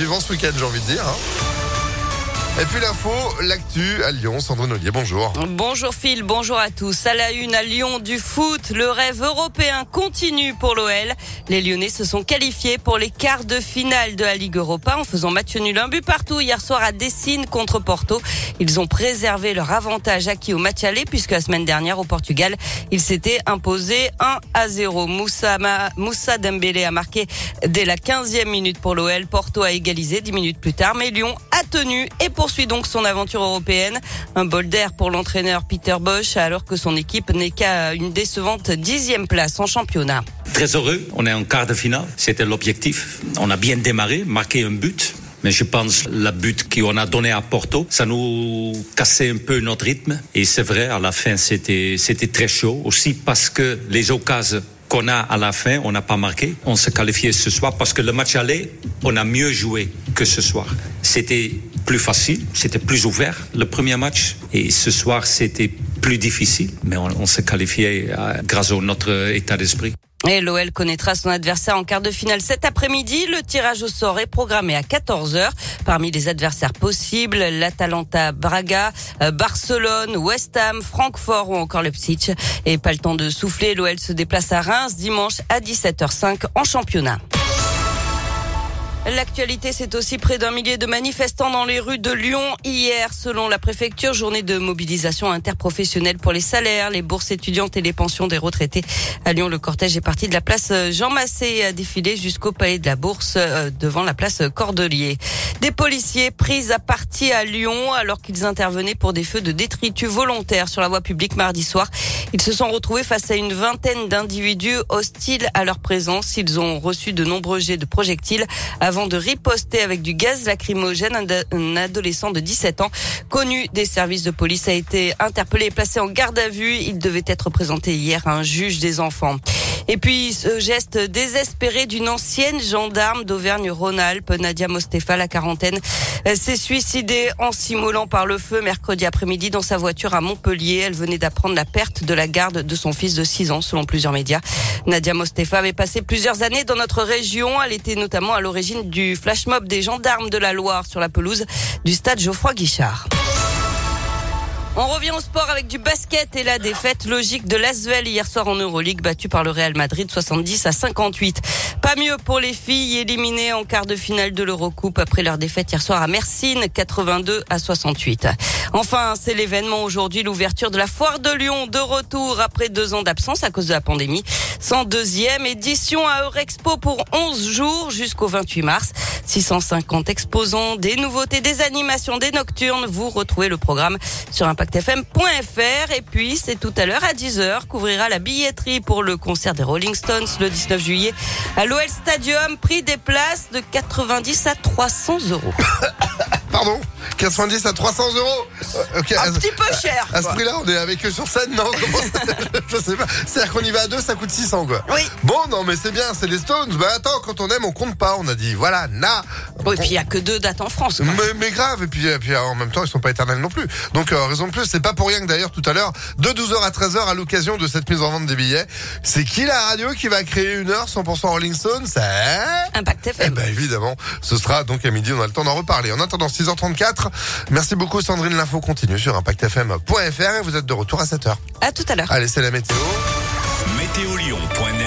vivant ce week-end, j'ai envie de dire. hein. Et puis l'info, l'actu à Lyon, Sandrine Ollier, bonjour. Bonjour Phil, bonjour à tous. À la une à Lyon du foot, le rêve européen continue pour l'OL. Les Lyonnais se sont qualifiés pour les quarts de finale de la Ligue Europa en faisant match nul un but partout hier soir à Dessine contre Porto. Ils ont préservé leur avantage acquis au match aller puisque la semaine dernière au Portugal, ils s'étaient imposés 1 à 0. Moussa, Ma- Moussa Dembélé a marqué dès la 15e minute pour l'OL. Porto a égalisé 10 minutes plus tard, mais Lyon a tenu et poursuit donc son aventure européenne. Un bol d'air pour l'entraîneur Peter Bosch alors que son équipe n'est qu'à une décevante dixième place en championnat. Très heureux, on est en quart de finale, c'était l'objectif. On a bien démarré, marqué un but. Mais je pense la but qu'on a donné à Porto, ça nous cassait un peu notre rythme. Et c'est vrai, à la fin, c'était c'était très chaud. Aussi parce que les occasions qu'on a à la fin, on n'a pas marqué. On s'est qualifié ce soir parce que le match aller, on a mieux joué que ce soir. C'était plus facile, c'était plus ouvert le premier match. Et ce soir, c'était plus difficile. Mais on, s'est qualifié euh, grâce à notre état d'esprit. Et l'OL connaîtra son adversaire en quart de finale cet après-midi. Le tirage au sort est programmé à 14h. Parmi les adversaires possibles, l'Atalanta Braga, euh, Barcelone, West Ham, Francfort ou encore Leipzig. Et pas le temps de souffler, l'OL se déplace à Reims dimanche à 17h05 en championnat. L'actualité, c'est aussi près d'un millier de manifestants dans les rues de Lyon hier, selon la préfecture, journée de mobilisation interprofessionnelle pour les salaires, les bourses étudiantes et les pensions des retraités. À Lyon, le cortège est parti de la place Jean Massé et a défilé jusqu'au palais de la Bourse euh, devant la place Cordelier. Des policiers pris à partie à Lyon alors qu'ils intervenaient pour des feux de détritus volontaires sur la voie publique mardi soir. Ils se sont retrouvés face à une vingtaine d'individus hostiles à leur présence. Ils ont reçu de nombreux jets de projectiles avant de riposter avec du gaz lacrymogène. Un adolescent de 17 ans, connu des services de police, a été interpellé et placé en garde à vue. Il devait être présenté hier à un juge des enfants. Et puis, ce geste désespéré d'une ancienne gendarme d'Auvergne-Rhône-Alpes, Nadia Mostefa, la quarantaine, euh, s'est suicidée en s'immolant par le feu mercredi après-midi dans sa voiture à Montpellier. Elle venait d'apprendre la perte de la garde de son fils de 6 ans, selon plusieurs médias. Nadia Mostefa avait passé plusieurs années dans notre région. Elle était notamment à l'origine du flash mob des gendarmes de la Loire sur la pelouse du stade Geoffroy Guichard. On revient au sport avec du basket et la défaite logique de l'Asvel hier soir en Euroleague battue par le Real Madrid 70 à 58. Pas mieux pour les filles éliminées en quart de finale de l'Eurocoupe après leur défaite hier soir à Mersin 82 à 68. Enfin, c'est l'événement aujourd'hui, l'ouverture de la foire de Lyon de retour après deux ans d'absence à cause de la pandémie. 102e édition à Eurexpo pour 11 jours jusqu'au 28 mars. 650 exposants, des nouveautés, des animations, des nocturnes. Vous retrouvez le programme sur impactfm.fr. Et puis, c'est tout à l'heure à 10h, couvrira la billetterie pour le concert des Rolling Stones le 19 juillet à l'OL Stadium. Prix des places de 90 à 300 euros. Pardon 90 à 300 euros Euh, ok, Un petit peu cher. À ce prix-là, on est avec eux sur scène, non Je sais pas. C'est-à-dire qu'on y va à deux, ça coûte 600, quoi. Oui. Bon, non, mais c'est bien, c'est les Stones. Bah attends, quand on aime, on compte pas. On a dit, voilà, na. Bon, et puis, il n'y a que deux dates en France. quoi. Mais, mais grave, et puis, et puis en même temps, ils sont pas éternels non plus. Donc, euh, raison de plus, c'est pas pour rien que d'ailleurs, tout à l'heure, de 12h à 13h, à l'occasion de cette mise en vente des billets, c'est qui la radio qui va créer une heure 100% Rolling Stone C'est... Impact Eh FM. ben évidemment, ce sera donc à midi, on a le temps d'en reparler. En attendant, 6h34, merci beaucoup Sandrine, l'info continue sur impactfm.fr et vous êtes de retour à 7h. À tout à l'heure. Allez, c'est la météo. Météolion.net